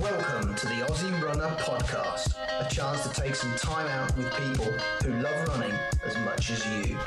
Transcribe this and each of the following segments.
Welcome to the Aussie Runner Podcast, a chance to take some time out with people who love running as much as you.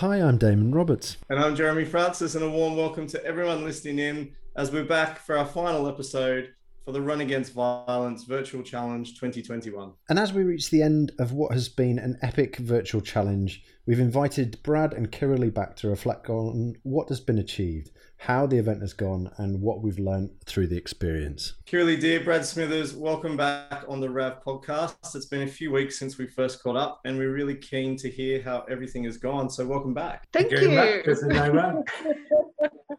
Hi, I'm Damon Roberts. And I'm Jeremy Francis, and a warm welcome to everyone listening in as we're back for our final episode for the Run Against Violence Virtual Challenge 2021. And as we reach the end of what has been an epic virtual challenge, we've invited Brad and Kiralee back to reflect on what has been achieved, how the event has gone, and what we've learned through the experience. Kiralee, dear Brad Smithers, welcome back on the RAV podcast. It's been a few weeks since we first caught up, and we're really keen to hear how everything has gone. So, welcome back. Thank you.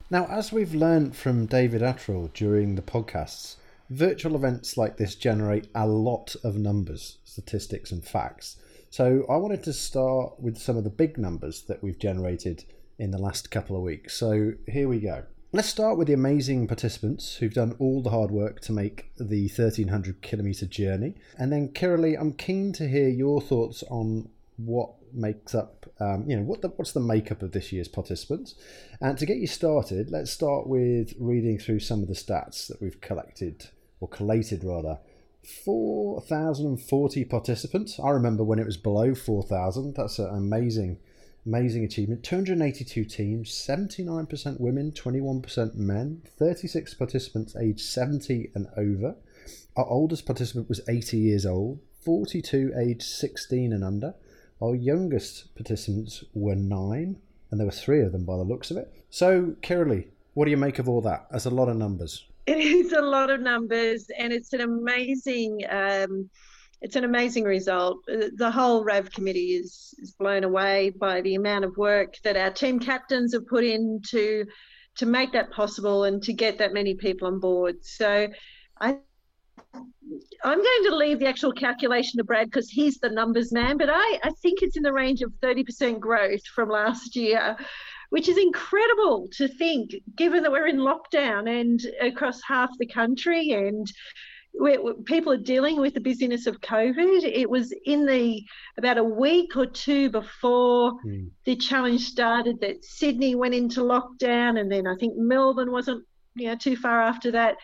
now, as we've learned from David Attrell during the podcasts, virtual events like this generate a lot of numbers, statistics, and facts. So I wanted to start with some of the big numbers that we've generated in the last couple of weeks. So here we go. Let's start with the amazing participants who've done all the hard work to make the 1300 kilometer journey. And then, Kiralee, I'm keen to hear your thoughts on what makes up, um, you know, what the, what's the makeup of this year's participants. And to get you started, let's start with reading through some of the stats that we've collected or collated rather, 4,040 participants. I remember when it was below 4,000. That's an amazing, amazing achievement. 282 teams, 79% women, 21% men, 36 participants aged 70 and over. Our oldest participant was 80 years old, 42 aged 16 and under. Our youngest participants were nine, and there were three of them by the looks of it. So, Kiralee, what do you make of all that? That's a lot of numbers. It is a lot of numbers, and it's an amazing. Um, it's an amazing result. Uh, the whole RAV committee is, is blown away by the amount of work that our team captains have put in to to make that possible and to get that many people on board. So, I I'm going to leave the actual calculation to Brad because he's the numbers man, but I, I think it's in the range of 30% growth from last year which is incredible to think, given that we're in lockdown and across half the country and people are dealing with the busyness of COVID. It was in the about a week or two before mm. the challenge started that Sydney went into lockdown, and then I think Melbourne wasn't you know too far after that.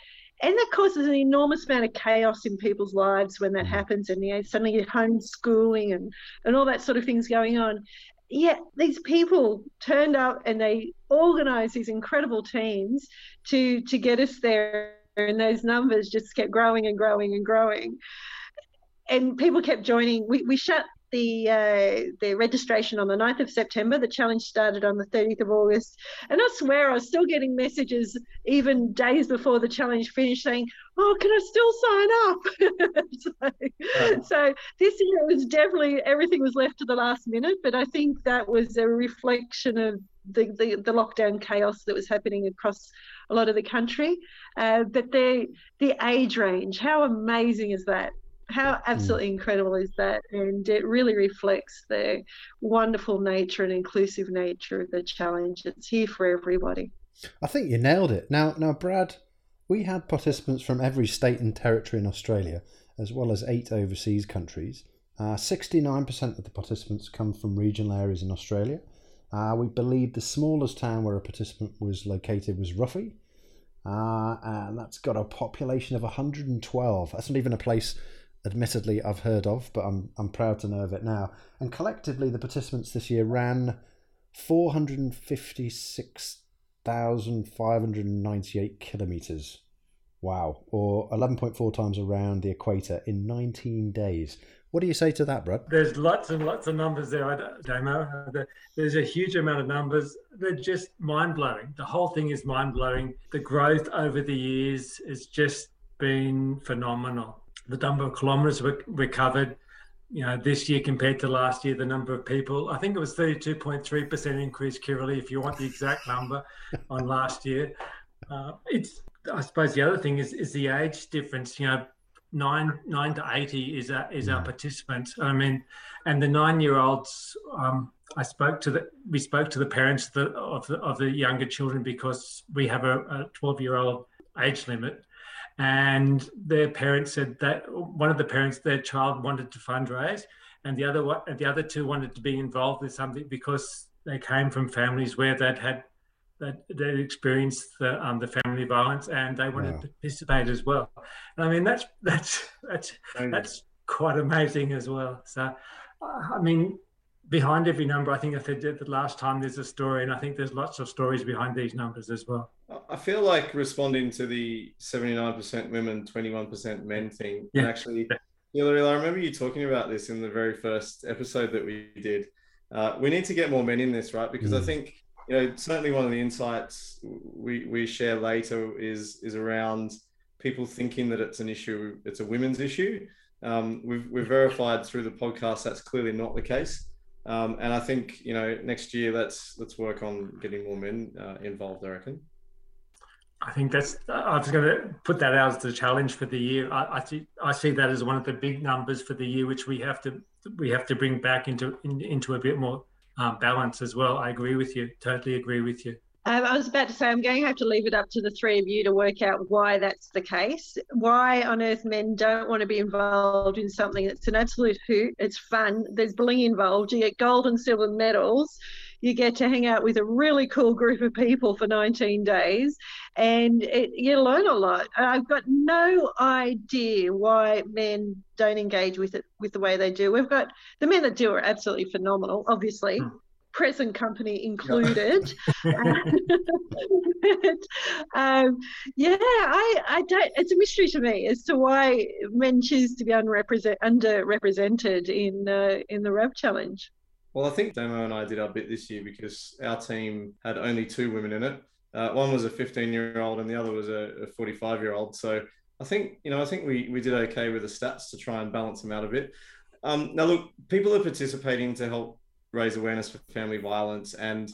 And that causes an enormous amount of chaos in people's lives when that mm. happens, and you know, suddenly you're homeschooling and and all that sort of things going on yeah, these people turned up and they organized these incredible teams to to get us there, and those numbers just kept growing and growing and growing. And people kept joining. We, we shut the uh, the registration on the 9th of September. The challenge started on the 30th of August. And I swear I was still getting messages even days before the challenge finished saying, oh, can I still sign up? so, so, this year it was definitely, everything was left to the last minute. But I think that was a reflection of the, the, the lockdown chaos that was happening across a lot of the country. Uh, but the, the age range, how amazing is that? how mm. absolutely incredible is that? And it really reflects the wonderful nature and inclusive nature of the challenge. It's here for everybody. I think you nailed it. Now, now, Brad, we had participants from every state and territory in Australia, as well as eight overseas countries. Uh, 69% of the participants come from regional areas in Australia. Uh, we believe the smallest town where a participant was located was Ruffy, uh, and that's got a population of 112. That's not even a place admittedly I've heard of, but I'm I'm proud to know of it now. And collectively, the participants this year ran 456,598 kilometers. Wow, or 11.4 times around the equator in 19 days. What do you say to that, Brad? There's lots and lots of numbers there, Damo. There's a huge amount of numbers. They're just mind blowing. The whole thing is mind blowing. The growth over the years has just been phenomenal the number of kilometres we, we covered, you know, this year compared to last year, the number of people, I think it was 32.3% increase, Kiralee, if you want the exact number on last year. Uh, it's, I suppose the other thing is, is the age difference, you know, nine, nine to 80 is, a, is our mm. participants. I mean, and the nine year olds, um, I spoke to the we spoke to the parents of the of the, of the younger children because we have a 12 year old age limit, and their parents said that one of the parents their child wanted to fundraise, and the other one the other two wanted to be involved with something because they came from families where they'd had that they experienced the um, the family violence and they wanted wow. to participate as well. And I mean that's that's that's that's quite amazing as well. So I mean behind every number, I think I said the last time there's a story, and I think there's lots of stories behind these numbers as well. I feel like responding to the 79% women, 21% men thing, yeah. and actually, Hillary, I remember you talking about this in the very first episode that we did. Uh, we need to get more men in this, right? Because mm. I think you know certainly one of the insights we we share later is is around people thinking that it's an issue, it's a women's issue. Um, we've we've verified through the podcast that's clearly not the case. Um, and I think you know next year let's let's work on getting more men uh, involved. I reckon. I think that's. I was going to put that out as the challenge for the year. I, I see. I see that as one of the big numbers for the year, which we have to we have to bring back into in, into a bit more um, balance as well. I agree with you. Totally agree with you. Um, I was about to say, I'm going to have to leave it up to the three of you to work out why that's the case. Why on earth men don't want to be involved in something that's an absolute hoot. It's fun. There's bling involved. You get gold and silver medals. You get to hang out with a really cool group of people for 19 days and it, you learn a lot. I've got no idea why men don't engage with it with the way they do. We've got the men that do are absolutely phenomenal, obviously. Hmm present company included. um, yeah, I, I don't. It's a mystery to me as to why men choose to be unrepresent, underrepresented in uh, in the RAV Challenge. Well, I think Damo and I did our bit this year because our team had only two women in it. Uh, one was a 15 year old and the other was a 45 year old. So I think you know I think we we did okay with the stats to try and balance them out a bit. Um, now look, people are participating to help raise awareness for family violence. And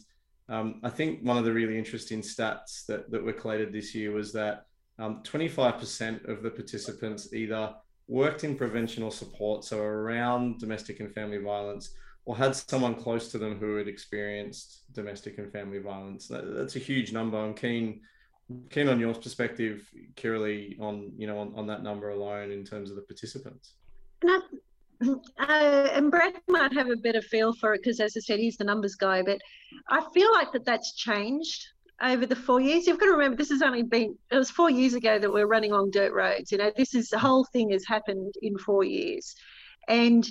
um, I think one of the really interesting stats that, that were collated this year was that um, 25% of the participants either worked in prevention or support, so around domestic and family violence, or had someone close to them who had experienced domestic and family violence. That, that's a huge number. I'm keen keen on your perspective, Kiralee, on you know on, on that number alone in terms of the participants. And I, uh, and Brad might have a better feel for it because, as I said, he's the numbers guy. But I feel like that that's changed over the four years. You've got to remember this has only been it was four years ago that we're running on dirt roads. You know, this is the whole thing has happened in four years, and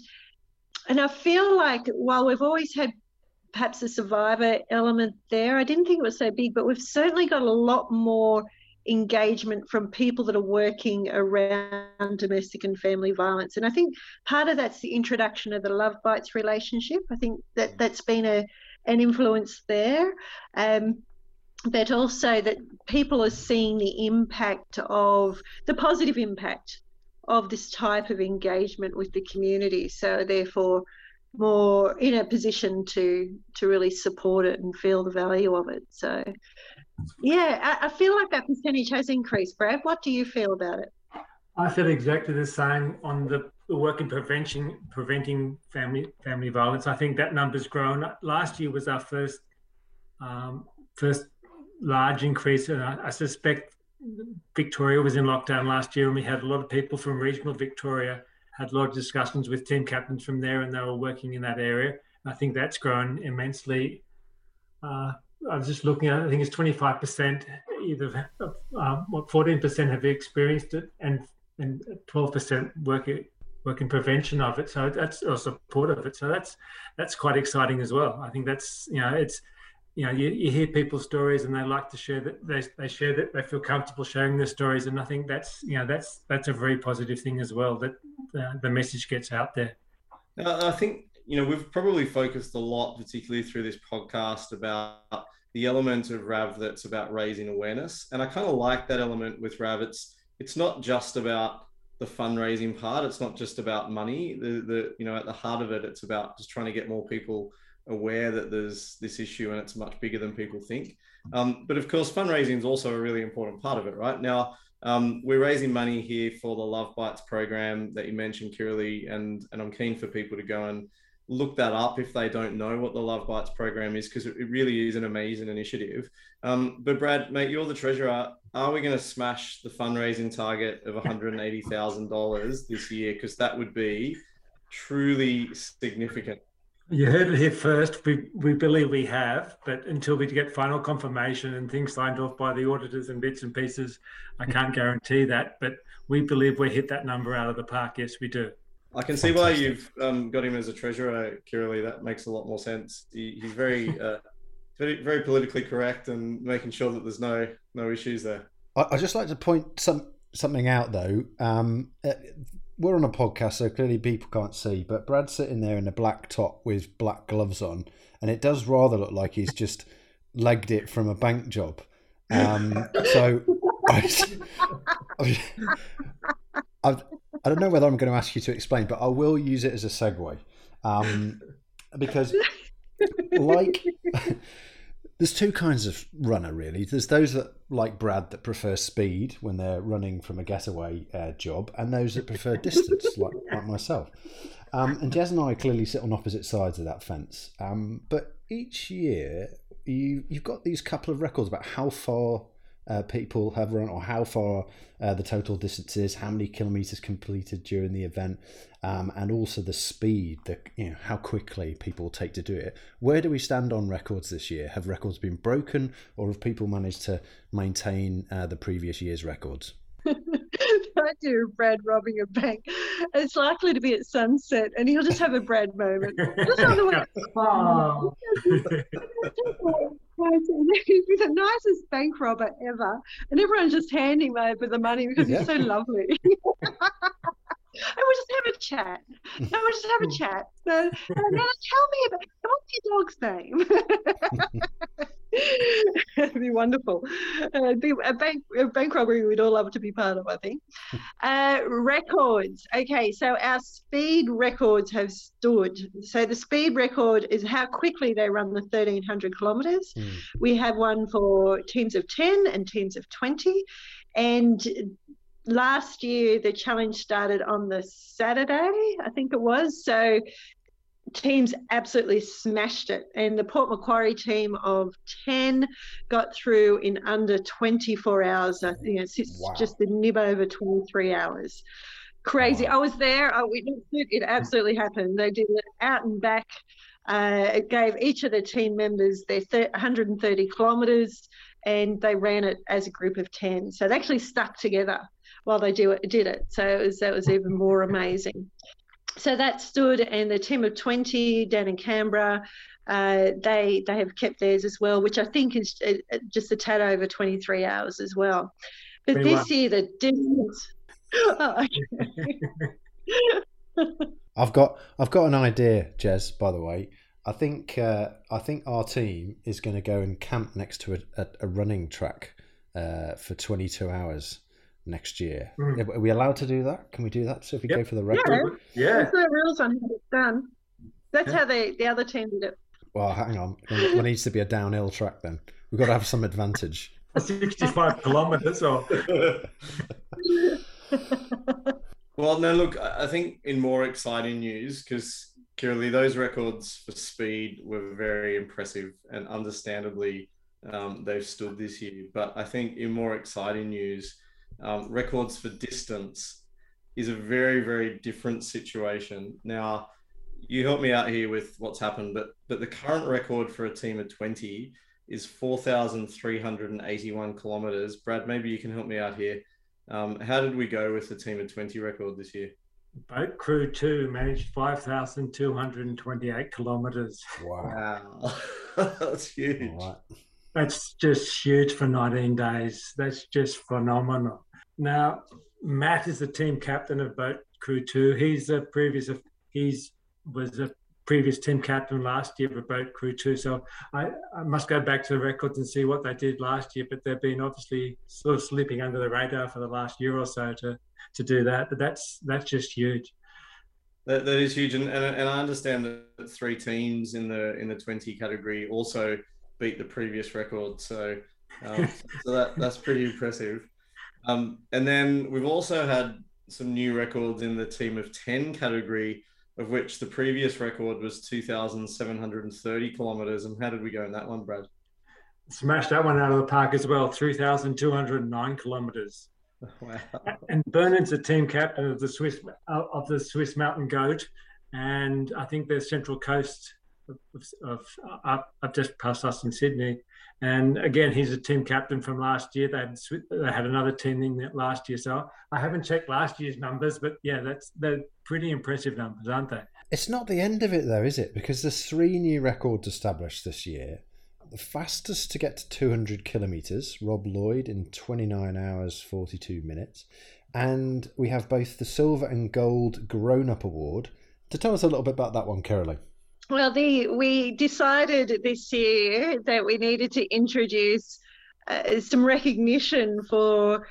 and I feel like while we've always had perhaps a survivor element there, I didn't think it was so big, but we've certainly got a lot more engagement from people that are working around domestic and family violence. And I think part of that's the introduction of the Love Bites relationship. I think that that's been a an influence there. Um, but also that people are seeing the impact of the positive impact of this type of engagement with the community. So therefore more in a position to to really support it and feel the value of it. So yeah, I, I feel like that percentage has increased. Brad, what do you feel about it? I feel exactly the same on the, work in prevention, preventing family family violence. I think that number's grown. Last year was our first um, first large increase, and I, I, suspect Victoria was in lockdown last year, and we had a lot of people from regional Victoria had a lot of discussions with team captains from there, and they were working in that area. I think that's grown immensely. Uh, I was just looking at, I think it's 25% either, uh, what 14% have experienced it and and 12% work work in prevention of it. So that's or support of it. So that's that's quite exciting as well. I think that's you know it's you know you, you hear people's stories and they like to share that they, they share that they feel comfortable sharing their stories and I think that's you know that's that's a very positive thing as well that the, the message gets out there. Uh, I think you know we've probably focused a lot, particularly through this podcast, about the element of Rav that's about raising awareness. And I kind of like that element with Rav. It's it's not just about the fundraising part. It's not just about money. The the you know at the heart of it, it's about just trying to get more people aware that there's this issue and it's much bigger than people think. Um, but of course, fundraising is also a really important part of it, right? Now, um, we're raising money here for the Love Bites program that you mentioned, Kiralee, and and I'm keen for people to go and look that up if they don't know what the Love Bites program is, because it really is an amazing initiative. Um, but Brad, mate, you're the treasurer. Are we going to smash the fundraising target of $180,000 this year? Because that would be truly significant. You heard it here first. We, we believe we have, but until we get final confirmation and things signed off by the auditors and bits and pieces, I can't guarantee that. But we believe we hit that number out of the park. Yes, we do. I can see why you've um, got him as a treasurer, Kiralee. That makes a lot more sense. He, he's very, uh, very, very politically correct and making sure that there's no no issues there. I, I just like to point some something out though. Um, uh, we're on a podcast, so clearly people can't see, but Brad's sitting there in a black top with black gloves on, and it does rather look like he's just legged it from a bank job. Um, so I, I, I don't know whether I'm going to ask you to explain, but I will use it as a segue. Um, because, like, there's two kinds of runner, really. There's those that, like Brad, that prefer speed when they're running from a getaway uh, job, and those that prefer distance, like, like myself. Um, and Jez and I clearly sit on opposite sides of that fence. Um, but each year, you, you've got these couple of records about how far uh, people have run or how far uh, the total distance is, how many kilometers completed during the event, um, and also the speed, the you know how quickly people take to do it. Where do we stand on records this year? Have records been broken, or have people managed to maintain uh, the previous year's records? I do Brad robbing a bank. It's likely to be at sunset, and he'll just have a Brad moment. Just on the way. Oh. he's the nicest bank robber ever, and everyone's just handing over the money because yeah. he's so lovely. and we'll just have a chat. And we'll just have a chat. So, now tell me about what's your dog's name? Wonderful. Uh, a bank a bank robbery we'd all love to be part of, I think. Uh, records. Okay, so our speed records have stood. So the speed record is how quickly they run the 1300 kilometres. Mm. We have one for teams of 10 and teams of 20. And last year the challenge started on the Saturday, I think it was. So teams absolutely smashed it. And the Port Macquarie team of 10 got through in under 24 hours. I think it's wow. just a nib over 23 hours. Crazy. Wow. I was there. I witnessed it. It absolutely happened. They did it out and back. Uh, it gave each of the team members their 130 kilometres and they ran it as a group of 10. So they actually stuck together while they do it, did it. So it was, that was even more amazing. So that stood, and the team of 20 down in Canberra, uh, they they have kept theirs as well, which I think is uh, just a tad over 23 hours as well. But Very this well. year, the distance. Oh, I've got I've got an idea, Jez. By the way, I think uh, I think our team is going to go and camp next to a, a, a running track uh, for 22 hours next year. Mm. Are we allowed to do that? Can we do that? So if we yep. go for the record, yeah, yeah. There's no rules on how it's done. That's yeah. how they the other team did it. Well, hang on. There needs to be a downhill track then. We've got to have some advantage. 65 kilometers or. well, no, look, I think in more exciting news, because clearly those records for speed were very impressive and understandably um, they've stood this year. But I think in more exciting news, um, records for distance is a very, very different situation. Now, you help me out here with what's happened, but but the current record for a team of 20 is 4,381 kilometers. Brad, maybe you can help me out here. Um, how did we go with the team of 20 record this year? Boat Crew 2 managed 5,228 kilometers. Wow. wow. That's huge. That's just huge for 19 days. That's just phenomenal. Now, Matt is the team captain of Boat Crew 2. He's a previous, he's was a previous team captain last year for Boat Crew 2. So I, I must go back to the records and see what they did last year. But they've been obviously sort of slipping under the radar for the last year or so to to do that. But that's that's just huge. That, that is huge, and, and, and I understand that three teams in the in the 20 category also beat the previous record. So, um, so that that's pretty impressive. Um, and then we've also had some new records in the team of 10 category. of which the previous record was 2,730 kilometers. And how did we go in that one, Brad? Smashed that one out of the park as well, 3,209 kilometers. Wow. And Bernard's the team captain of the Swiss of the Swiss Mountain Goat, and I think they're Central Coast of, of, up, up just past us in Sydney. And again, he's a team captain from last year. They had, they had another team in that last year. So I haven't checked last year's numbers, but yeah, that's they're pretty impressive numbers, aren't they? It's not the end of it though, is it? Because there's three new records established this year. The fastest to get to 200 kilometres, Rob Lloyd in 29 hours 42 minutes. And we have both the silver and gold grown up award. To tell us a little bit about that one, Caroline. Well, the, we decided this year that we needed to introduce uh, some recognition for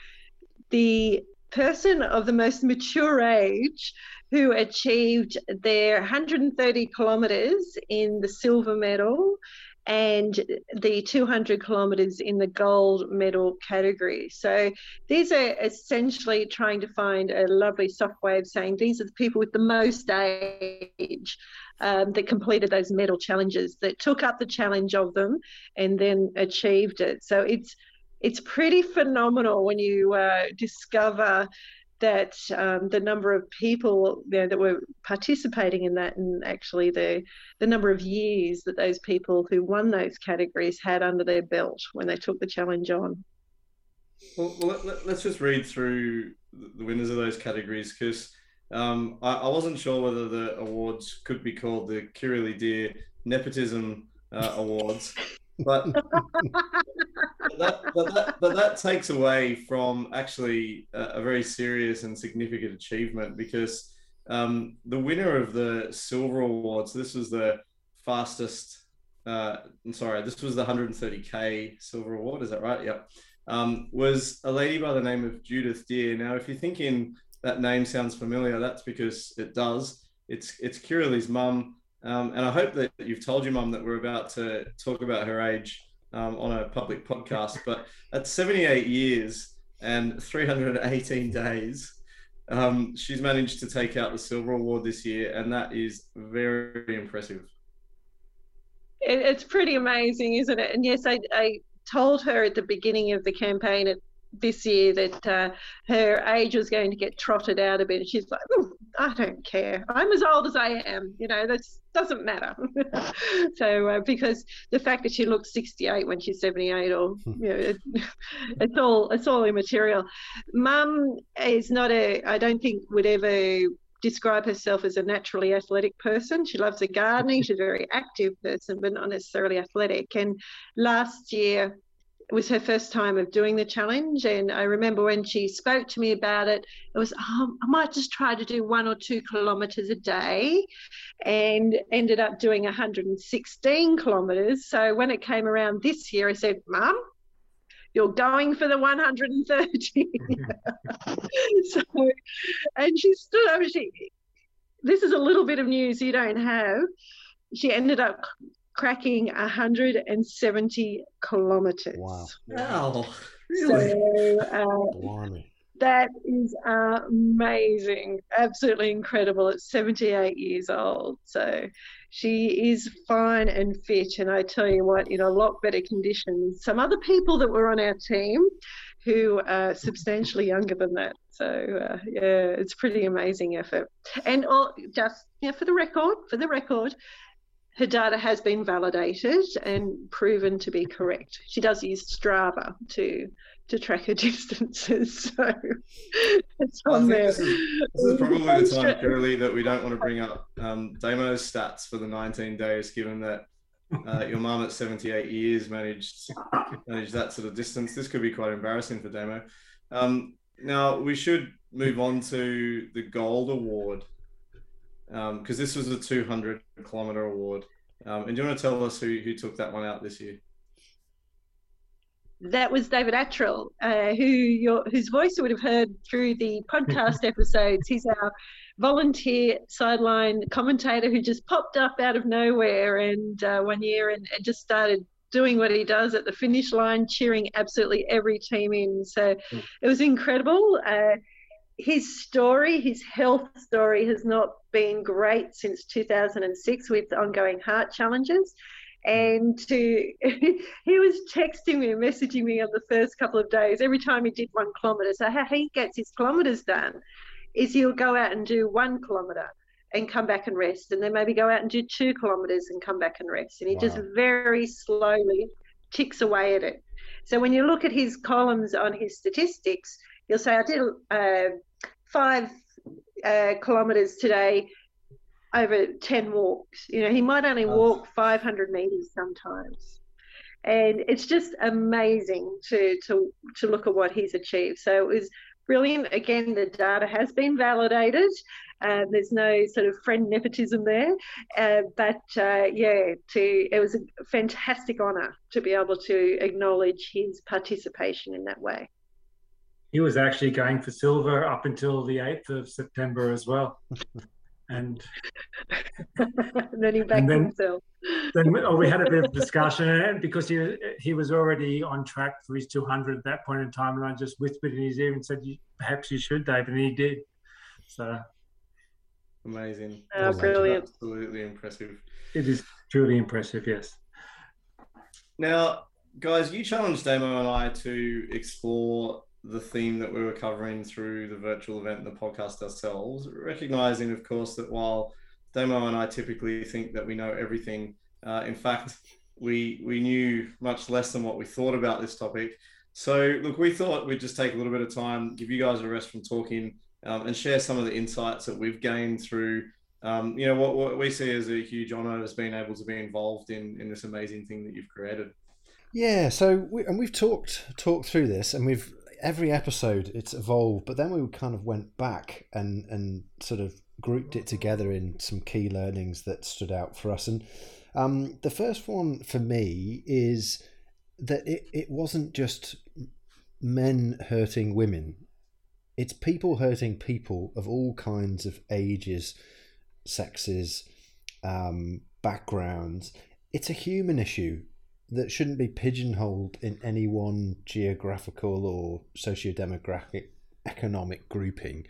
the person of the most mature age who achieved their 130 kilometres in the silver medal and the 200 kilometres in the gold medal category. So these are essentially trying to find a lovely soft way of saying these are the people with the most age um, that completed those medal challenges, that took up the challenge of them and then achieved it. So it's it's pretty phenomenal when you uh, discover that um, the number of people you know, that were participating in that and actually the the number of years that those people who won those categories had under their belt when they took the challenge on. Well, let, us just read through the winners of those categories because um, I, I, wasn't sure whether the awards could be called the Kirralie Deer Nepotism uh, Awards, but, but, that, but, that, but, that, takes away from actually a, a very serious and significant achievement because um, the winner of the Silver Awards, this was the fastest. Uh, I'm sorry, this was the 130k Silver Award. Is that right? Yep. Um, was a lady by the name of Judith Deer. Now, if you're thinking that name sounds familiar, that's because it does. It's it's Kirralie's mum, um, and I hope that you've told your mum that we're about to talk about her age um, on a public podcast. But at 78 years and 318 days, um, she's managed to take out the silver award this year, and that is very impressive. It's pretty amazing, isn't it? And yes, I, I told her at the beginning of the campaign at this year that uh, her age was going to get trotted out a bit. And she's like, I don't care. I'm as old as I am. You know, that doesn't matter. so, uh, because the fact that she looks 68 when she's 78, or you know, it, it's all it's all immaterial. Mum is not a. I don't think would ever describe herself as a naturally athletic person. She loves the gardening. She's a very active person, but not necessarily athletic. And last year it was her first time of doing the challenge. And I remember when she spoke to me about it, it was, oh, I might just try to do one or two kilometres a day and ended up doing 116 kilometres. So when it came around this year, I said, Mum, you're going for the 130. so, and she stood up, she, this is a little bit of news you don't have. She ended up cracking 170 kilometers. Wow. Wow. Really? So, uh, that is amazing. Absolutely incredible. At 78 years old. So she is fine and fit. And I tell you what, in a lot better condition. Some other people that were on our team who are substantially younger than that. So uh, yeah, it's pretty amazing effort. And all, just yeah, for the record, for the record, her data has been validated and proven to be correct. She does use Strava to to track her distances, so it's on there. This is, this is, probably the time, Kirralie, that we don't want to bring up um, Damo's stats for the 19 days, given that uh, your mum at 78 years managed managed that sort of distance. This could be quite embarrassing for Damo. Um, now we should move on to the gold award because um, this was a 200 kilometer award. Um, and do you want to tell us who, who took that one out this year? That was David Attrell, uh, who your whose voice you would have heard through the podcast episodes. He's our volunteer sideline commentator who just popped up out of nowhere and uh, one year and, and just started doing what he does at the finish line, cheering absolutely every team in. So mm. it was incredible. Uh, his story, his health story, has not been great since 2006 with ongoing heart challenges. And to he was texting me and messaging me on the first couple of days every time he did one kilometre. So how he gets his kilometres done is he'll go out and do one kilometre and come back and rest, and then maybe go out and do two kilometres and come back and rest. And he wow. just very slowly ticks away at it. So when you look at his columns on his statistics, you'll say, I did uh, five uh, kilometres today over 10 walks. You know, he might only walk 500 meters sometimes. And it's just amazing to, to, to look at what he's achieved. So it was brilliant. Again, the data has been validated. Uh, there's no sort of friend nepotism there, uh, but uh, yeah, to it was a fantastic honour to be able to acknowledge his participation in that way. He was actually going for silver up until the 8th of September as well. and, and then he backed then, himself. Then oh, we had a bit of discussion, and because he he was already on track for his 200 at that point in time, and I just whispered in his ear and said, "Perhaps you should, Dave," and he did. So amazing, oh, brilliant, absolutely impressive. It is truly impressive, yes. Now, guys, you challenged Damo and I to explore the theme that we were covering through the virtual event and the podcast ourselves, recognizing, of course, that while Damo and I typically think that we know everything, uh, in fact, we we knew much less than what we thought about this topic. So, look, we thought we'd just take a little bit of time, give you guys a rest from talking, um, and share some of the insights that we've gained through, um, you know, what, what we see as a huge honor as being able to be involved in in this amazing thing that you've created. Yeah, so we, and we've talked talked through this, and we've every episode it's evolved, but then we kind of went back and and sort of grouped it together in some key learnings that stood out for us. And um, the first one for me is that it, it wasn't just men hurting women. It's people hurting people of all kinds of ages, sexes, um, backgrounds. It's a human issue that shouldn't be pigeonholed in any one geographical or socio-demographic economic grouping.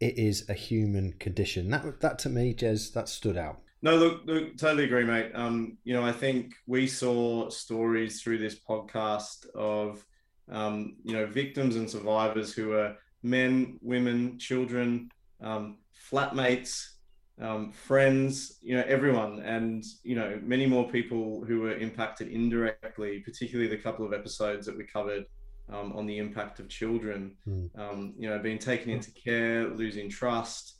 It is a human condition. That that to me, Jez, that stood out. No, look, look, totally agree, mate. Um, you know, I think we saw stories through this podcast of, um, you know, victims and survivors who are men, women, children, um, flatmates, um, friends, you know, everyone, and you know, many more people who were impacted indirectly, particularly the couple of episodes that we covered um, on the impact of children. Mm. Um, you know, being taken into care, losing trust,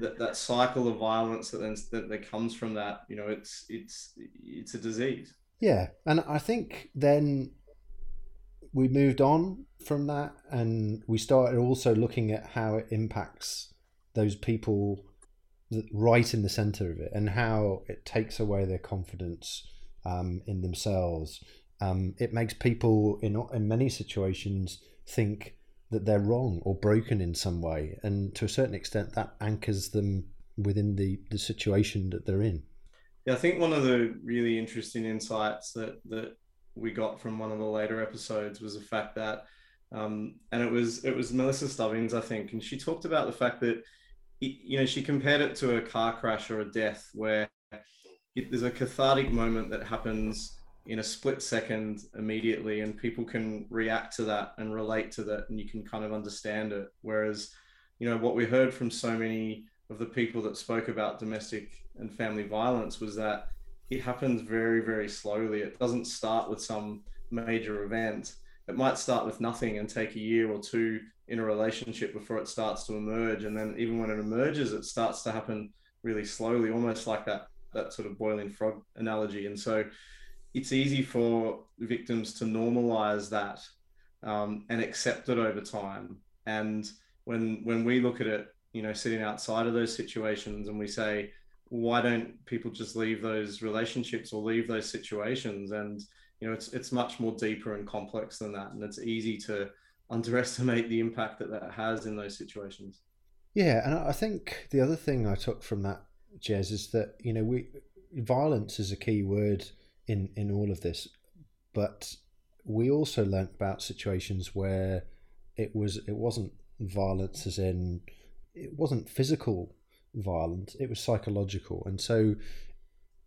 that that cycle of violence that then that, that comes from that. You know, it's it's it's a disease. Yeah, and I think then we moved on from that, and we started also looking at how it impacts those people right in the center of it and how it takes away their confidence um, in themselves. Um, it makes people in in many situations think that they're wrong or broken in some way, and to a certain extent, that anchors them within the, the situation that they're in. Yeah, I think one of the really interesting insights that that we got from one of the later episodes was the fact that, um, and it was it was Melissa Stubbings, I think, and she talked about the fact that you know, she compared it to a car crash or a death where it, there's a cathartic moment that happens in a split second immediately and people can react to that and relate to that and you can kind of understand it. Whereas you know what we heard from so many of the people that spoke about domestic and family violence was that it happens very very slowly. It doesn't start with some major event it might start with nothing and take a year or two in a relationship before it starts to emerge. And then even when it emerges it starts to happen really slowly almost like that that sort of boiling frog analogy. And so it's easy for victims to normalize that um, and accept it over time. And when when we look at it you know sitting outside of those situations and we say why don't people just leave those relationships or leave those situations? And you know it's it's much more deeper and complex than that and it's easy to underestimate the impact that that has in those situations. Yeah, and I think the other thing I took from that, Jez, is that you know we violence is a key word in in all of this, but we also learnt about situations where it was it wasn't violence as in it wasn't physical violence; it was psychological, and so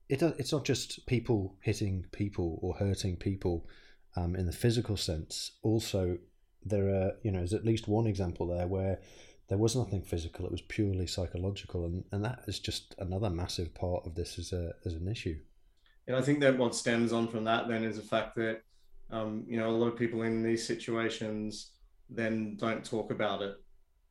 it it's not just people hitting people or hurting people um, in the physical sense. Also, there are you know there's at least one example there where there was nothing physical; it was purely psychological, and, and that is just another massive part of this as a as an issue. And I think that what stems on from that then is the fact that um, you know a lot of people in these situations then don't talk about it,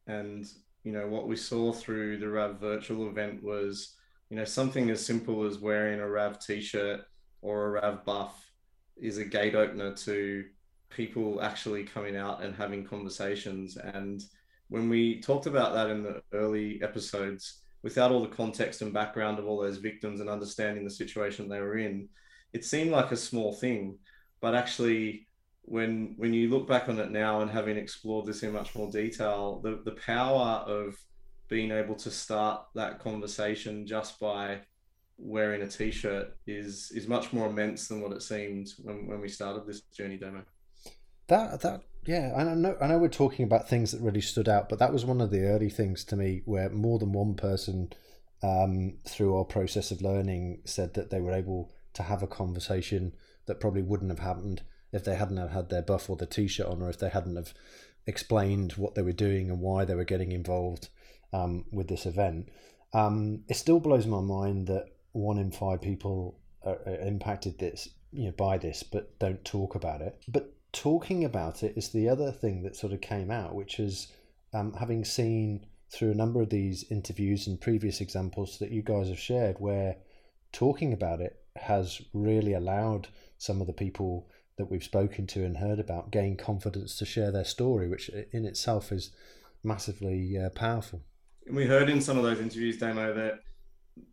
and you know what we saw through the RAV virtual event was you know something as simple as wearing a RAV t-shirt or a RAV buff is a gate opener to people actually coming out and having conversations. And when we talked about that in the early episodes without all the context and background of all those victims and understanding the situation they were in it seemed like a small thing. But actually when when you look back on it now and having explored this in much more detail the the power of being able to start that conversation just by wearing a t-shirt is is much more immense than what it seemed when, when we started this journey Damo. That that yeah i know i know we're talking about things that really stood out but that was one of the early things to me where more than one person um, through our process of learning said that they were able to have a conversation that probably wouldn't have happened if they hadn't have had their buff or the t-shirt on or if they hadn't have explained what they were doing and why they were getting involved um, with this event um, it still blows my mind that one in five people are, are impacted this you know by this but don't talk about it but talking about it is the other thing that sort of came out which is um, having seen through a number of these interviews and previous examples that you guys have shared where talking about it has really allowed some of the people that we've spoken to and heard about gain confidence to share their story, which in itself is massively uh, powerful. We heard in some of those interviews, Damo, that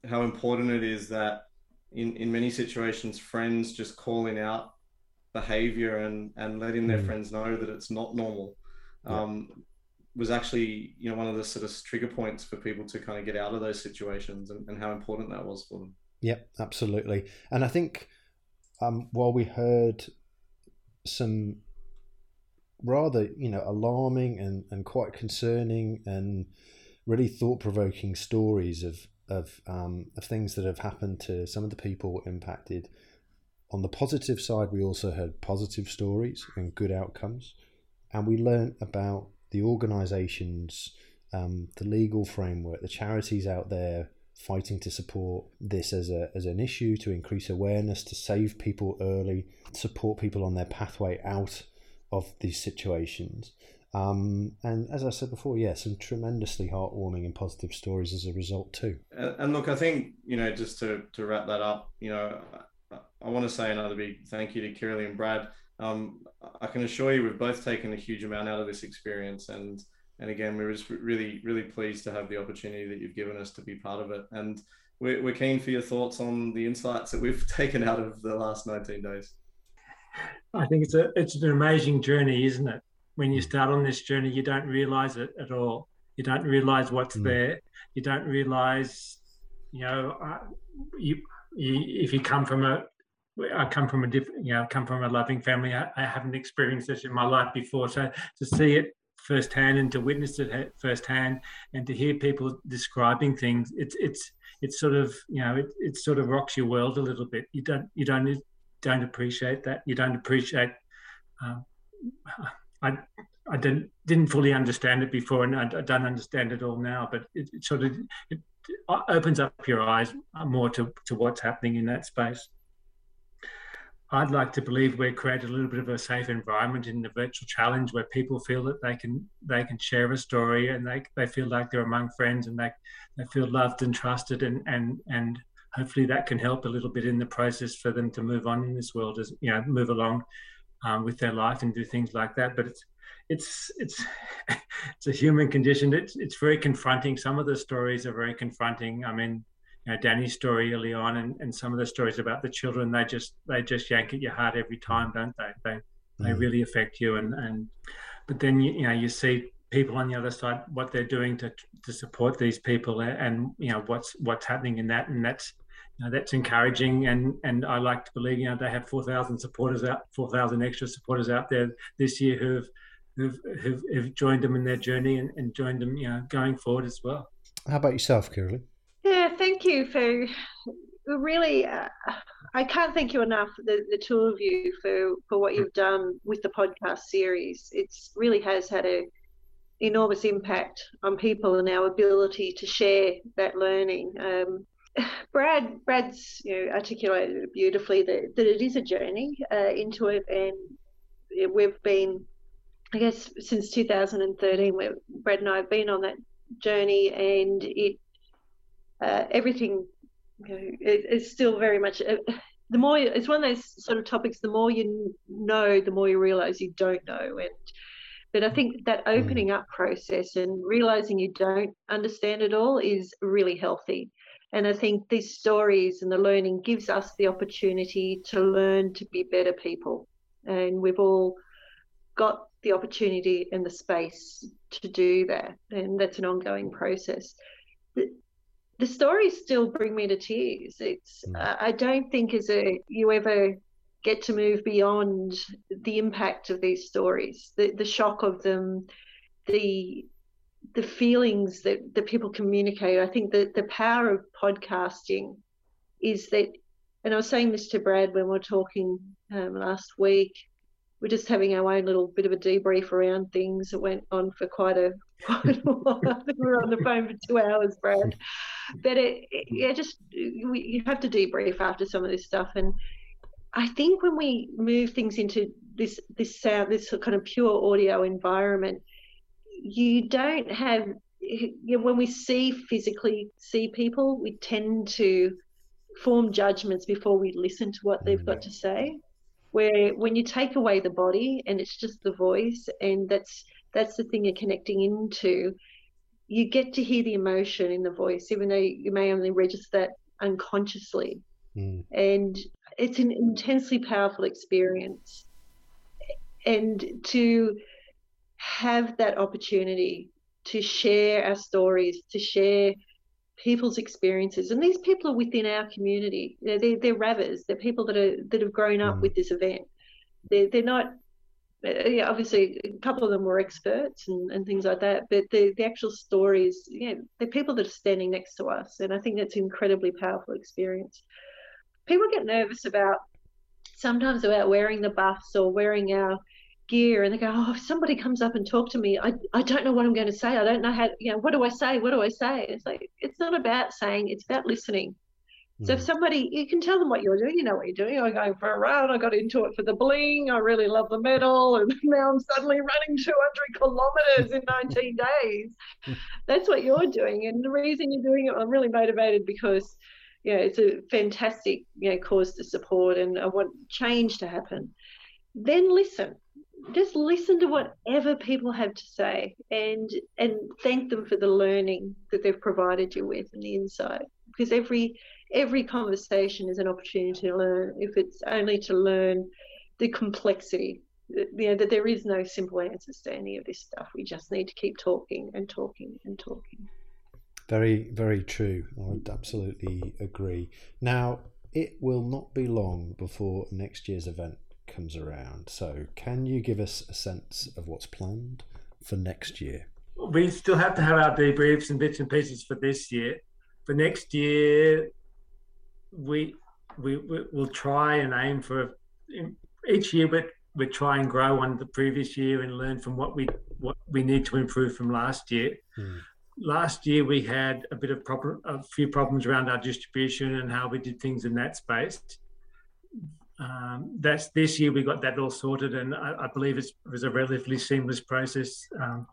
how important it is that in, in many situations, friends just calling out behavior and, and letting their mm. friends know that it's not normal um, yeah. was actually, you know, one of the sort of trigger points for people to kind of get out of those situations and, and how important that was for them. Yep, absolutely. And I think um, while we heard some rather, you know, alarming and, and quite concerning and really thought provoking stories of of um, of things that have happened to some of the people impacted. On the positive side, we also heard positive stories and good outcomes, and we learned about the organisations, um, the legal framework, the charities out there fighting to support this as a as an issue, to increase awareness, to save people early, support people on their pathway out of these situations. Um, and as I said before, yeah, some tremendously heartwarming and positive stories as a result too. And look, I think you know, just to to wrap that up, you know, I want to say another big thank you to Kirli and Brad. Um, I can assure you, we've both taken a huge amount out of this experience, and and again, we're just really, really pleased to have the opportunity that you've given us to be part of it. And we're, we're keen for your thoughts on the insights that we've taken out of the last 19 days. I think it's a it's an amazing journey, isn't it? When you start on this journey, you don't realize it at all. You don't realize what's mm. there. You don't realize, you know, uh, you, you if you come from a I come from a different, you know, come from a loving family. I, I, haven't experienced this in my life before, so to see it firsthand and to witness it firsthand and to hear people describing things it's it's it's sort of you know it, it sort of rocks your world a little bit you don't you don't don't appreciate that you don't appreciate um, I I didn't didn't fully understand it before and I, I don't understand it all now but it, it sort of it opens up your eyes more to, to what's happening in that space. I'd like to believe we've created a little bit of a safe environment in the virtual challenge where people feel that they can they can share a story and they, they feel like they're among friends and they, they feel loved and trusted and, and and hopefully that can help a little bit in the process for them to move on in this world as you know move along um, with their life and do things like that but it's it's it's it's a human condition it's it's very confronting some of the stories are very confronting i mean you know, Danny's story early on and, and some of the stories about the children, they just they just yank at your heart every time, don't they? They they mm. really affect you and and but then you, you know you see people on the other side what they're doing to to support these people and you know what's what's happening in that and that's you know, that's encouraging and and I like to believe you know they have 4,000 supporters out 4,000 extra supporters out there this year who've who've, who've, who've joined them in their journey and, and joined them, you know, going forward as well. How about yourself, Kirli? Yeah, thank you for really. Uh, I can't thank you enough, the, the two of you, for for what you've done with the podcast series. It's really has had a enormous impact on people and our ability to share that learning. Um, Brad, Brad's you know, articulated it beautifully that, that it is a journey uh, into it, and we've been, I guess, since 2013, where Brad and I have been on that journey, and it uh, everything you know, it, still very much. Uh, the more it's one of those sort of topics, the more you know, the more you realize you don't know, and but I think that hmm. opening up process and realizing you don't understand it all is really healthy. And I think these stories and the learning gives us the opportunity to learn to be better people. And we've all got the opportunity and the space to do that. And that's an ongoing process. The, the stories still bring me to tears. It's uh, I don't think as a you ever get to move beyond the impact of these stories, the the shock of them, the the feelings that, that people communicate. I think that the power of podcasting is that, and I was saying this to Brad when we were talking um, last week. We're just having our own little bit of a debrief around things that went on for quite a quite a while. we were on the phone for two hours, Brad. But it, it yeah, just you have to debrief after some of this stuff, and I think when we move things into this this sound, this kind of pure audio environment, you don't have you know, when we see physically see people, we tend to form judgments before we listen to what they've got to say. Where when you take away the body and it's just the voice, and that's that's the thing you're connecting into, you get to hear the emotion in the voice, even though you may only register that unconsciously. Mm. And it's an intensely powerful experience. And to have that opportunity to share our stories, to share people's experiences, and these people are within our community. Know, they're they're ravers. They're people that are that have grown up mm. with this event. They're they're not. Uh, yeah, obviously, a couple of them were experts and, and things like that, but the, the actual stories, yeah, they're people that are standing next to us, and I think that's an incredibly powerful experience. People get nervous about sometimes about wearing the buffs or wearing our gear and they go, oh, if somebody comes up and talk to me, I, I don't know what I'm going to say. I don't know how, you know, what do I say? What do I say? It's like, it's not about saying, it's about listening. So if mm. somebody, you can tell them what you're doing, you know what you're doing. I'm going for a run. I got into it for the bling. I really love the medal. And now I'm suddenly running 200 kilometers in 19 days. That's what you're doing. And the reason you're doing it, I'm really motivated because, you know, it's a fantastic, you know, cause to support and I want change to happen. Then listen just listen to whatever people have to say and and thank them for the learning that they've provided you with and the insight. Because every every conversation is an opportunity to learn. If it's only to learn the complexity you know that there is no simple answers to any of this stuff. We just need to keep talking and talking and talking. Very very true. I would absolutely agree. Now it will not be long before next year's event comes around. So, can you give us a sense of what's planned for next year? We still have to have our debriefs and bits and pieces for this year. For next year, we we will try and aim for each year, but we try and grow on the previous year and learn from what we what we need to improve from last year. Hmm. Last year we had a bit of problem, a few problems around our distribution and how we did things in that space um, that's this year we got that all sorted, and I, I believe it was a relatively seamless process. Um,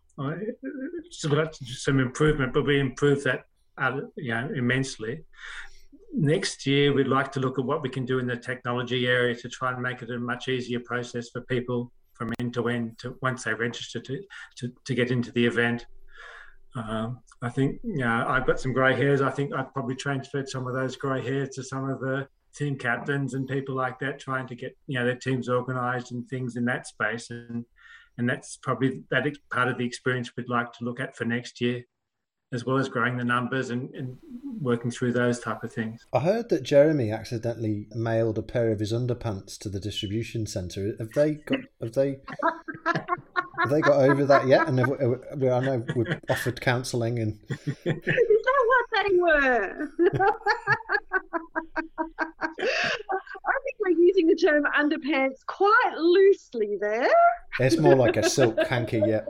some improvement, but we improved that uh, you know, immensely. Next year, we'd like to look at what we can do in the technology area to try and make it a much easier process for people from end to end to once they register to, to, to get into the event. Um, I think you know, I've got some grey hairs. I think I've probably transferred some of those grey hairs to some of the team captains and people like that trying to get you know their teams organized and things in that space and and that's probably that part of the experience we'd like to look at for next year as well as growing the numbers and, and working through those type of things i heard that jeremy accidentally mailed a pair of his underpants to the distribution center have they got have they have they got over that yet? And have, we, I know we've offered counselling and. Is that what they were? I think we're using the term underpants quite loosely there. It's more like a silk hanky, yeah.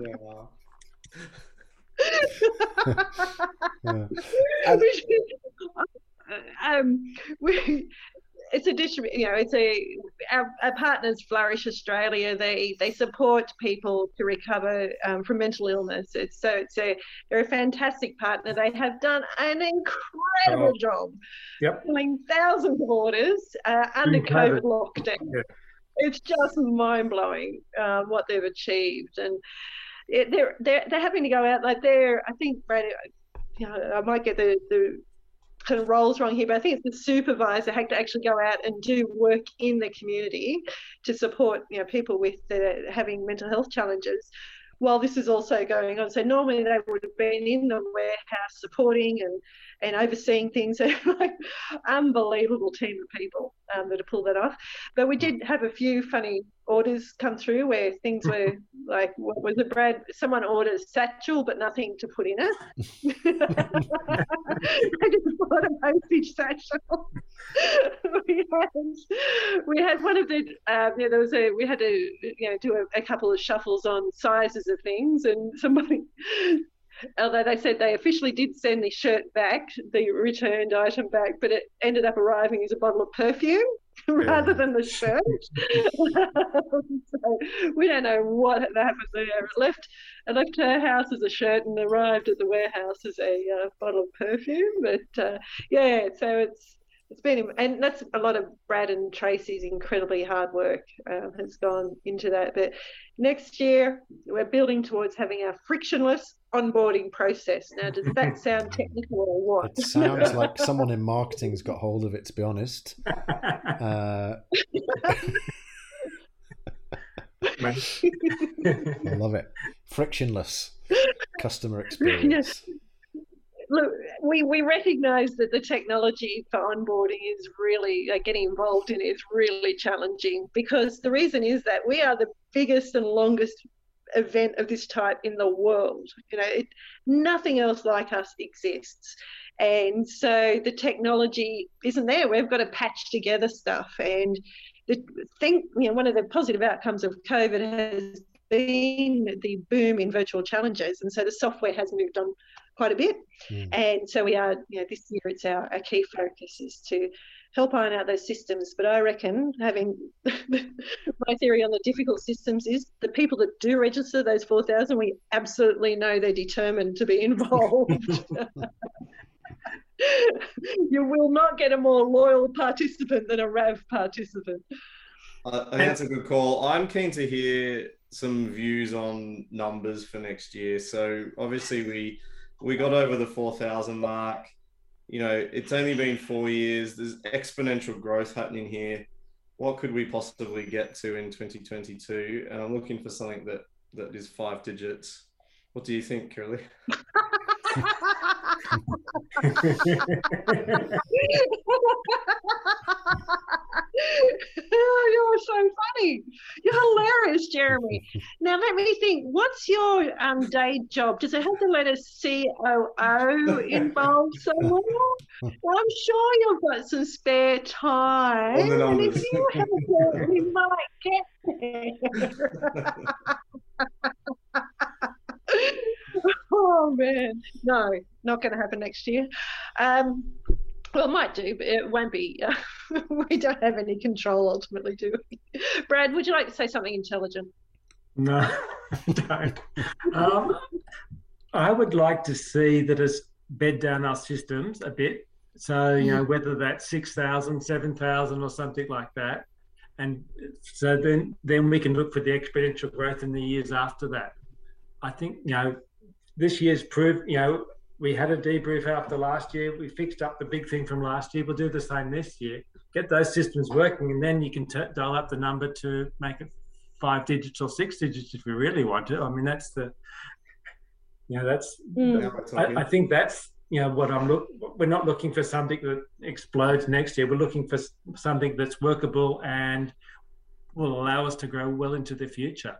Yeah. yeah. um, we, it's a you know, it's a our, our, partners Flourish Australia. They they support people to recover um, from mental illness. It's so it's a they're a fantastic partner. They have done an incredible oh. job, yep. filling thousands of orders uh, under COVID lockdown. Yeah. It's just mind blowing uh, what they've achieved, and it, they're they're they're having to go out like they're. I think Brad, you know, I might get the the kind of roles wrong here, but I think it's the supervisor had to actually go out and do work in the community to support you know people with the, having mental health challenges while this is also going on. So normally they would have been in the warehouse supporting and and overseeing things. like unbelievable team of people um, that have pulled that off. But we did have a few funny orders come through where things were like, what was it, Brad? Someone ordered satchel but nothing to put in it. I just bought a postage satchel. we, had, we had one of the, um, yeah, there was a, we had to, you know, do a, a couple of shuffles on sizes of things and somebody although they said they officially did send the shirt back, the returned item back, but it ended up arriving as a bottle of perfume rather than the shirt. so we don't know what happened there. It left it left her house as a shirt and arrived at the warehouse as a uh, bottle of perfume. But uh, yeah, so it's it's been and that's a lot of Brad and Tracy's incredibly hard work uh, has gone into that. But next year we're building towards having a frictionless onboarding process. Now, does that sound technical or what? It sounds like someone in marketing's got hold of it. To be honest. Uh... I love it. Frictionless customer experience look, we, we recognize that the technology for onboarding is really uh, getting involved in is really challenging because the reason is that we are the biggest and longest event of this type in the world. You know, it, nothing else like us exists. And so the technology isn't there. We've got to patch together stuff. And the thing, you know, one of the positive outcomes of COVID has been the boom in virtual challenges. And so the software has moved on quite a bit. Mm. And so we are, you know, this year it's our, our key focus is to help iron out those systems. But I reckon having my theory on the difficult systems is the people that do register those 4,000, we absolutely know they're determined to be involved. you will not get a more loyal participant than a RAV participant. I think that's a good call. I'm keen to hear some views on numbers for next year. So obviously we we got over the 4,000 mark. You know, it's only been four years. There's exponential growth happening here. What could we possibly get to in 2022? And I'm looking for something that that is five digits. What do you think, Curly? You're so funny. You're hilarious, Jeremy. Now let me think. What's your um, day job? Does it have the letter COO involved somewhere? Well, I'm sure you've got some spare time. And if you have it, we might get there. Oh man, no, not going to happen next year. Um, well, it might do, but it won't be. We don't have any control ultimately, do we? Brad, would you like to say something intelligent? No, I don't. Um, I would like to see that us bed down our systems a bit. So, you know, mm. whether that's 6,000, 7,000 or something like that. And so then, then we can look for the exponential growth in the years after that. I think, you know, this year's proved, you know, we had a debrief after last year. We fixed up the big thing from last year. We'll do the same this year. Get those systems working, and then you can t- dial up the number to make it five digits or six digits if you really want to. I mean, that's the, you know, that's. Mm. I, I, think that's you know what I'm look. We're not looking for something that explodes next year. We're looking for something that's workable and will allow us to grow well into the future.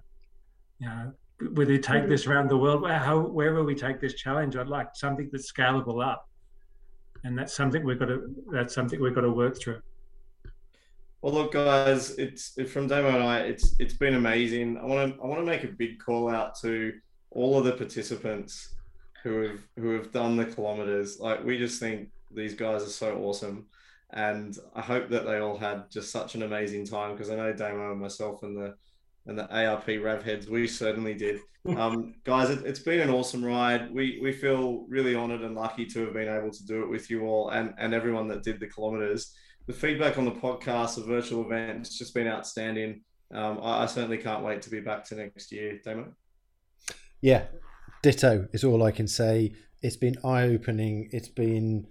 You know, whether we take this around the world, how, wherever we take this challenge, I'd like something that's scalable up, and that's something we've got to that's something we've got to work through. Well, look, guys, it's from Damo and I. It's it's been amazing. I want to I want to make a big call out to all of the participants who have who have done the kilometers. Like we just think these guys are so awesome, and I hope that they all had just such an amazing time because I know Damo and myself and the and the ARP Rev heads we certainly did. Um, guys, it, has been an awesome ride. We we feel really honoured and lucky to have been able to do it with you all and and everyone that did the kilometers the feedback on the podcast, the virtual event, it's just been outstanding. Um, I, I, certainly can't wait to be back to next year, Damon. Yeah, ditto is all I can say. It's been eye opening. It's been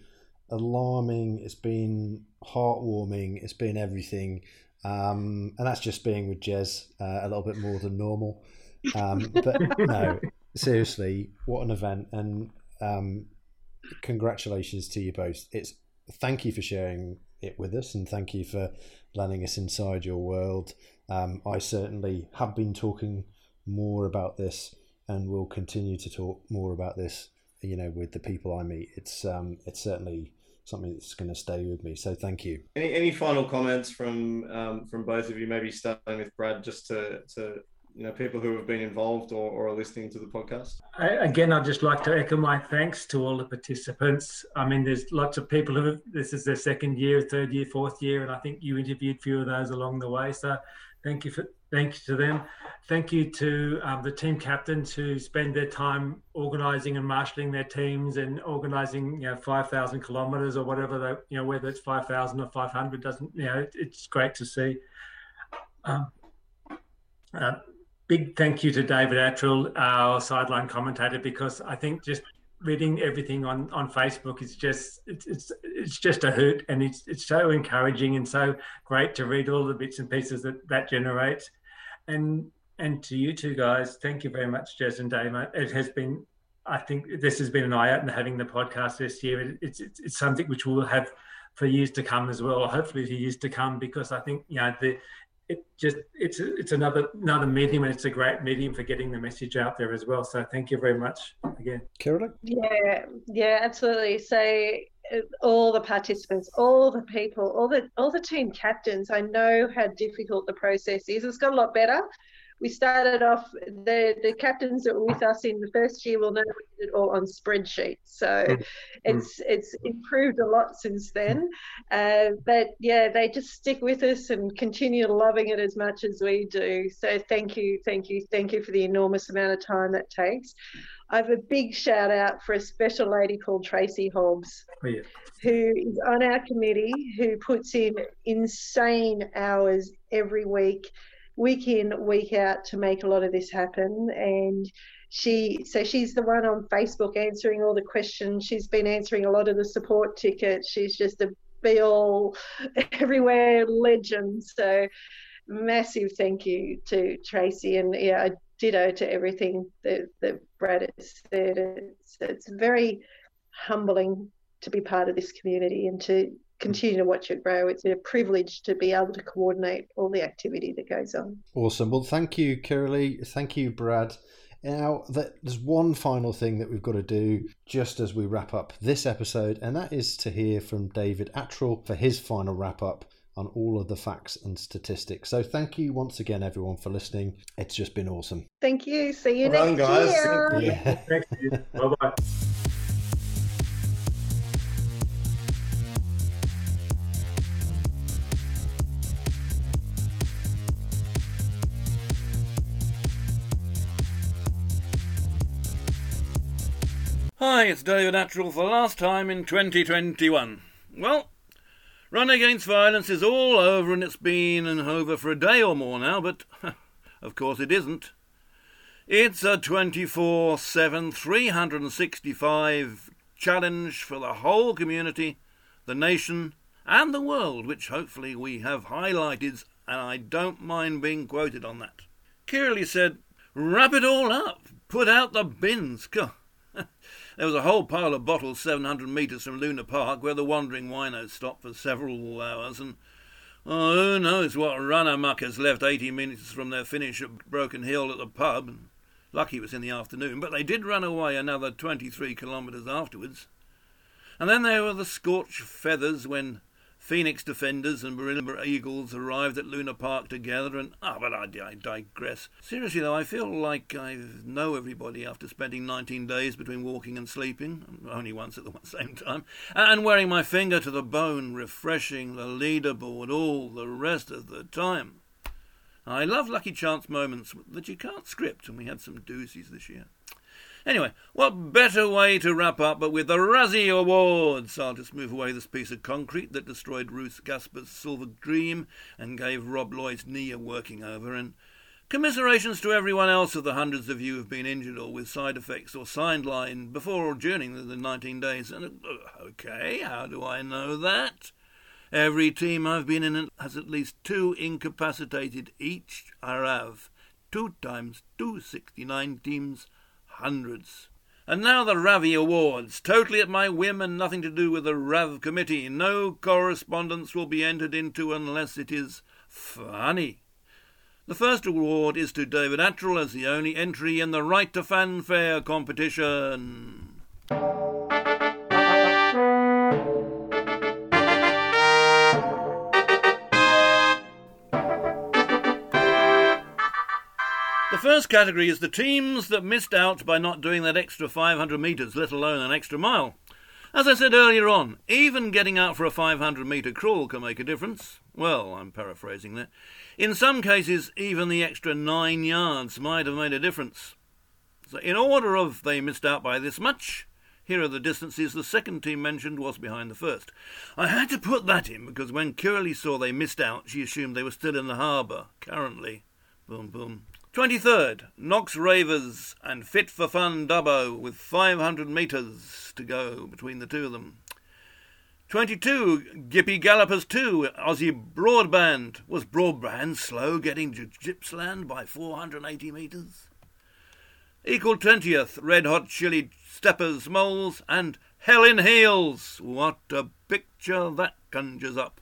alarming. It's been heartwarming. It's been everything. Um, and that's just being with Jez uh, a little bit more than normal. Um, but no, seriously, what an event! And um, congratulations to you both. It's thank you for sharing it with us, and thank you for letting us inside your world. Um, I certainly have been talking more about this, and will continue to talk more about this. You know, with the people I meet, it's um, it's certainly something that's going to stay with me. So thank you. Any any final comments from um, from both of you? Maybe starting with Brad, just to to you know people who have been involved or, or are listening to the podcast I, again i'd just like to echo my thanks to all the participants i mean there's lots of people who have, this is their second year third year fourth year and i think you interviewed a few of those along the way so thank you for thank you to them. Thank you to um, the team captains who spend their time organizing and marshalling their teams and organizing you know 5000 kilometers or whatever they you know whether it's 5000 or 500 doesn't you know it's great to see. Um, uh, big thank you to David Attrell, our sideline commentator, because I think just reading everything on, on Facebook is just it's, it's it's just a hoot, and it's it's so encouraging and so great to read all the bits and pieces that that generates, and and to you two guys, thank you very much, Jez and Damo. It has been, I think this has been an eye opener having the podcast this year. It's it's, it's something which we'll have for years to come as well, hopefully for years to come, because I think you know the it just it's it's another another medium and it's a great medium for getting the message out there as well so thank you very much again Carolyn yeah yeah absolutely so all the participants all the people all the all the team captains i know how difficult the process is. It's got a lot better we started off the the captains that were with us in the first year will know we did it all on spreadsheets so mm. it's it's improved a lot since then uh, but yeah they just stick with us and continue loving it as much as we do so thank you thank you thank you for the enormous amount of time that takes I have a big shout out for a special lady called Tracy Hobbs, oh, yeah. who is on our committee, who puts in insane hours every week week in, week out to make a lot of this happen. And she, so she's the one on Facebook answering all the questions. She's been answering a lot of the support tickets. She's just a be all everywhere legend. So massive thank you to Tracy and yeah, I ditto to everything that, that Brad has said. It's, it's very humbling to be part of this community and to Mm. continue to watch it grow. It's a privilege to be able to coordinate all the activity that goes on. Awesome. Well, thank you, Curly. Thank you, Brad. Now, there's one final thing that we've got to do just as we wrap up this episode, and that is to hear from David Attrell for his final wrap up on all of the facts and statistics. So, thank you once again, everyone, for listening. It's just been awesome. Thank you. See you well next done, guys. year. Yeah. bye bye. Hi, it's David Attrell for the last time in 2021. Well, Run Against Violence is all over and it's been over for a day or more now, but of course it isn't. It's a 24 7, 365 challenge for the whole community, the nation, and the world, which hopefully we have highlighted, and I don't mind being quoted on that. Curly said, Wrap it all up, put out the bins. There was a whole pile of bottles 700 metres from Luna Park where the wandering winos stopped for several hours, and Oh, who knows what runner muckers left 80 minutes from their finish at Broken Hill at the pub. Lucky it was in the afternoon, but they did run away another 23 kilometres afterwards. And then there were the scorched feathers when Phoenix Defenders and Marimba Eagles arrived at Luna Park together, and ah, but I, I, digress. Seriously though, I feel like I know everybody after spending 19 days between walking and sleeping, only once at the same time, and wearing my finger to the bone, refreshing the leaderboard all the rest of the time. I love lucky chance moments that you can't script, and we had some doozies this year. Anyway, what better way to wrap up but with the Razzie Awards? Just move away this piece of concrete that destroyed Ruth Gasper's silver dream and gave Rob Lloyd's knee a working over, and commiserations to everyone else of the hundreds of you who've been injured or with side effects or line before or during the 19 days. And uh, okay, how do I know that? Every team I've been in has at least two incapacitated each. I have two times two sixty-nine teams hundreds. And now the Ravi Awards, totally at my whim and nothing to do with the Rav Committee. No correspondence will be entered into unless it is funny. The first award is to David Attrell as the only entry in the Right to Fanfare competition. First category is the teams that missed out by not doing that extra 500 metres, let alone an extra mile. As I said earlier on, even getting out for a 500 metre crawl can make a difference. Well, I'm paraphrasing there. In some cases, even the extra nine yards might have made a difference. So, in order of they missed out by this much, here are the distances the second team mentioned was behind the first. I had to put that in because when Curly saw they missed out, she assumed they were still in the harbour, currently. Boom, boom. 23rd, Knox Ravers and Fit for Fun Dubbo with 500 metres to go between the two of them. 22, Gippy Gallopers 2, Aussie Broadband. Was Broadband slow getting to Gippsland by 480 metres? Equal 20th, Red Hot Chili Steppers Moles and Hell in Heels. What a picture that conjures up.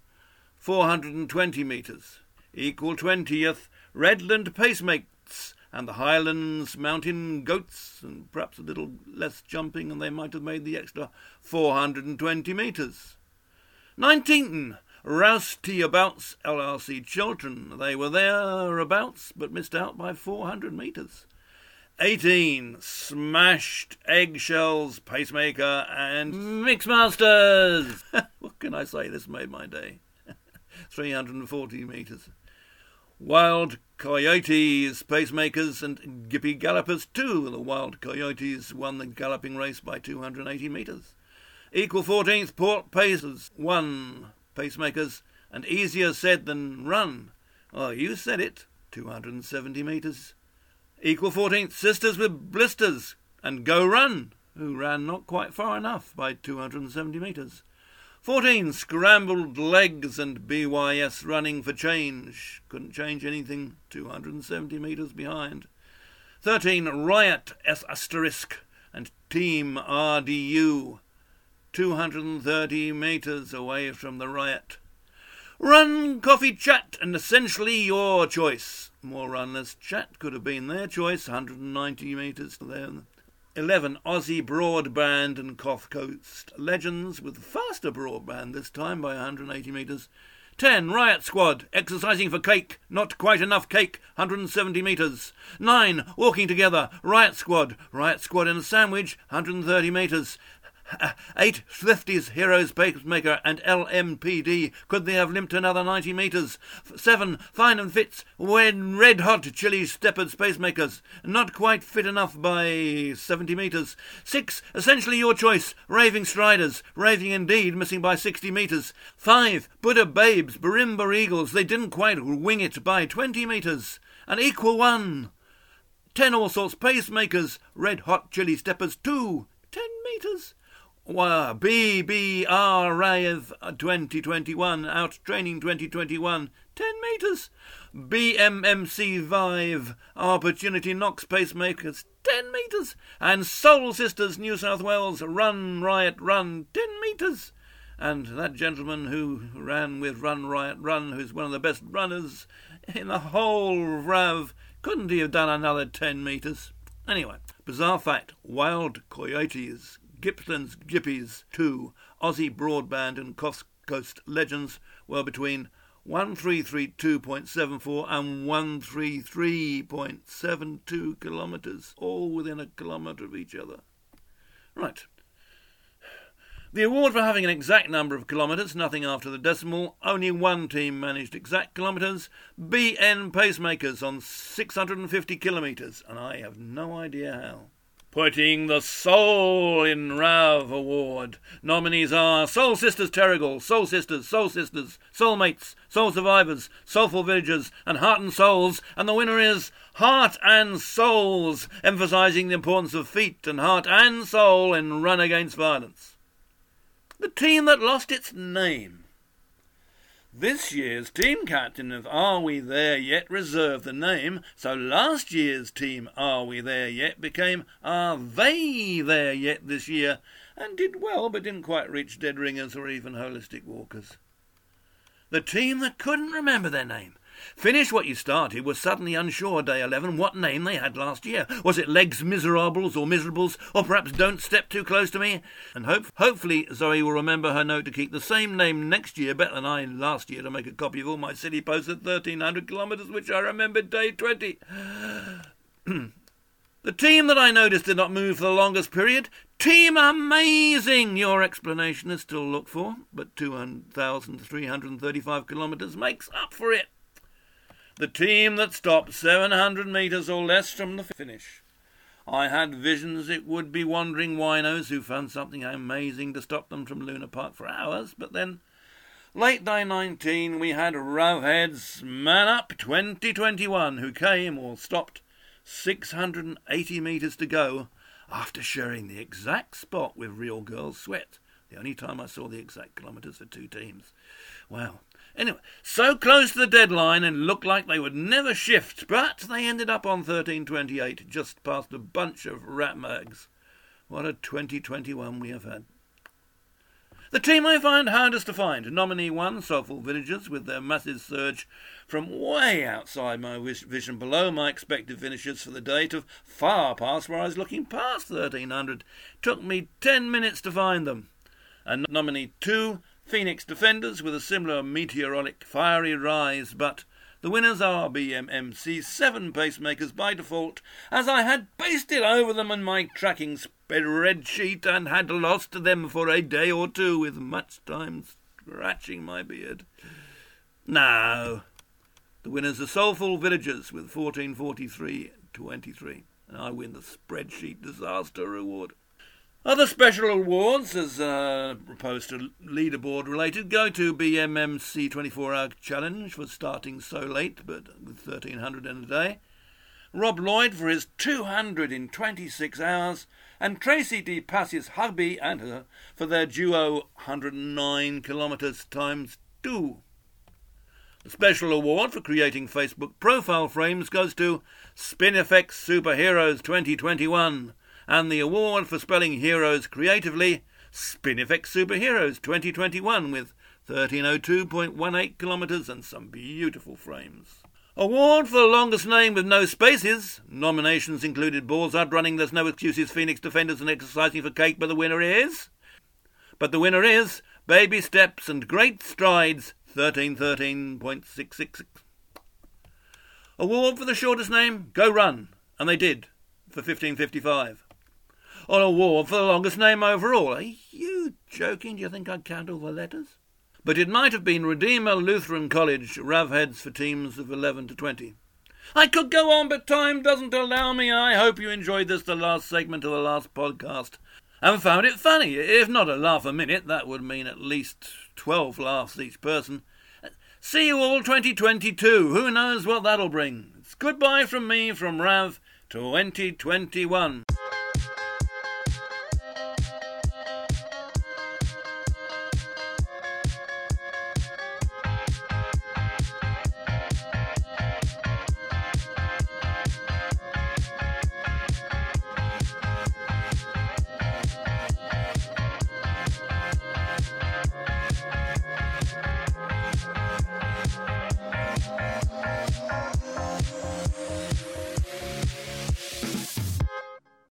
420 metres. Equal 20th, Redland Pacemaker and the Highlands Mountain Goats, and perhaps a little less jumping, and they might have made the extra 420 metres. 19. Rouseabouts LRC Chiltern. They were thereabouts, but missed out by 400 metres. 18. Smashed Eggshells Pacemaker and mm, Mixmasters. what can I say? This made my day. 340 metres. Wild Coyotes, Pacemakers, and Gippy Gallopers too. The Wild Coyotes won the galloping race by 280 metres. Equal 14th, Port Pacers, one Pacemakers, and easier said than run. Oh, you said it, 270 metres. Equal 14th, Sisters with Blisters, and Go Run, who ran not quite far enough by 270 metres. 14. Scrambled Legs and BYS running for change. Couldn't change anything, 270 metres behind. 13. Riot S asterisk and Team RDU. 230 metres away from the riot. Run, coffee, chat, and essentially your choice. More run, less chat could have been their choice, 190 metres there. 11. Aussie Broadband and Coffs Coast Legends with faster broadband this time by 180 metres. 10. Riot Squad, exercising for cake, not quite enough cake, 170 metres. 9. Walking together, Riot Squad, Riot Squad in a sandwich, 130 metres. Eight Thrifties, Heroes Pacemaker, and LMPD. Could they have limped another 90 metres? Seven Fine and Fits, when red hot chili steppered pacemakers. Not quite fit enough by 70 metres. Six Essentially your choice, Raving Striders. Raving indeed, missing by 60 metres. Five Buddha Babes, Barimba Eagles. They didn't quite wing it by 20 metres. An equal one. Ten all sorts pacemakers, red hot chili steppers, two. Ten metres. BBR Rave uh, 2021, out training 2021, 10 metres. BMMC Vive, Opportunity Knox Pacemakers, 10 metres. And Soul Sisters New South Wales, Run Riot Run, 10 metres. And that gentleman who ran with Run Riot Run, who's one of the best runners in the whole RAV, couldn't he have done another 10 metres? Anyway, bizarre fact Wild Coyotes, Gippsland's Gippies 2, Aussie Broadband and Coffs Coast Legends were between 1332.74 and 133.72 kilometres, all within a kilometre of each other. Right. The award for having an exact number of kilometres, nothing after the decimal, only one team managed exact kilometres, BN Pacemakers on 650 kilometres, and I have no idea how. Putting the Soul in Rav Award. Nominees are Soul Sisters Terrigal, Soul Sisters, Soul Sisters, Soulmates, Soul Survivors, Soulful Villagers, and Heart and Souls, and the winner is Heart and Souls, emphasising the importance of feet and heart and soul in Run Against Violence. The team that lost its name. This year's team captain of Are We There Yet reserved the name, so last year's team Are We There Yet became Are They There Yet this year, and did well but didn't quite reach dead ringers or even holistic walkers. The team that couldn't remember their name Finish what you started was suddenly unsure day 11 what name they had last year. Was it Legs Miserables or Miserables, or perhaps Don't Step Too Close to Me? And hope, hopefully Zoe will remember her note to keep the same name next year, better than I last year, to make a copy of all my silly posts at 1300 kilometres, which I remembered day 20. The team that I noticed did not move for the longest period. Team amazing! Your explanation is still looked for, but 2,335 kilometres makes up for it the team that stopped 700 metres or less from the finish. I had visions it would be wandering winos who found something amazing to stop them from Luna Park for hours, but then, late day 19, we had Ravheads Man Up 2021 who came or stopped 680 metres to go after sharing the exact spot with Real Girls Sweat, the only time I saw the exact kilometres for two teams. Well, Anyway, so close to the deadline and looked like they would never shift, but they ended up on 1328, just past a bunch of rat mags. What a 2021 we have had. The team I find hardest to find. Nominee one, Soulful Villagers, with their massive surge from way outside my vision, below my expected finishes for the day, to far past where I was looking past 1300. Took me 10 minutes to find them. And nominee two, Phoenix Defenders with a similar meteoric fiery rise, but the winners are BMMC 7 pacemakers by default, as I had pasted over them in my tracking spreadsheet and had lost them for a day or two with much time scratching my beard. Now, the winners are Soulful Villagers with 1443.23, and I win the spreadsheet disaster reward. Other special awards, as uh, to leaderboard related, go to BMMC 24 Hour Challenge for starting so late, but with 1300 in a day. Rob Lloyd for his 200 in 26 hours, and Tracy D. Pass's hubby and her for their duo 109 kilometres times two. The special award for creating Facebook profile frames goes to Spinifex Superheroes 2021 and the award for spelling heroes creatively, Spinifex Superheroes 2021 with 1302.18 kilometres and some beautiful frames. Award for the longest name with no spaces. Nominations included Bullseye Running, There's No Excuses, Phoenix Defenders, and Exercising for Cake, but the winner is. But the winner is Baby Steps and Great Strides 1313.666. Award for the shortest name, Go Run, and they did for 1555 on a war for the longest name overall. Are you joking? Do you think I'd count all the letters? But it might have been Redeemer Lutheran College, Ravheads for teams of 11 to 20. I could go on, but time doesn't allow me. I hope you enjoyed this, the last segment of the last podcast, and found it funny. If not a laugh a minute, that would mean at least 12 laughs each person. See you all 2022. Who knows what that'll bring? It's goodbye from me from Rav 2021.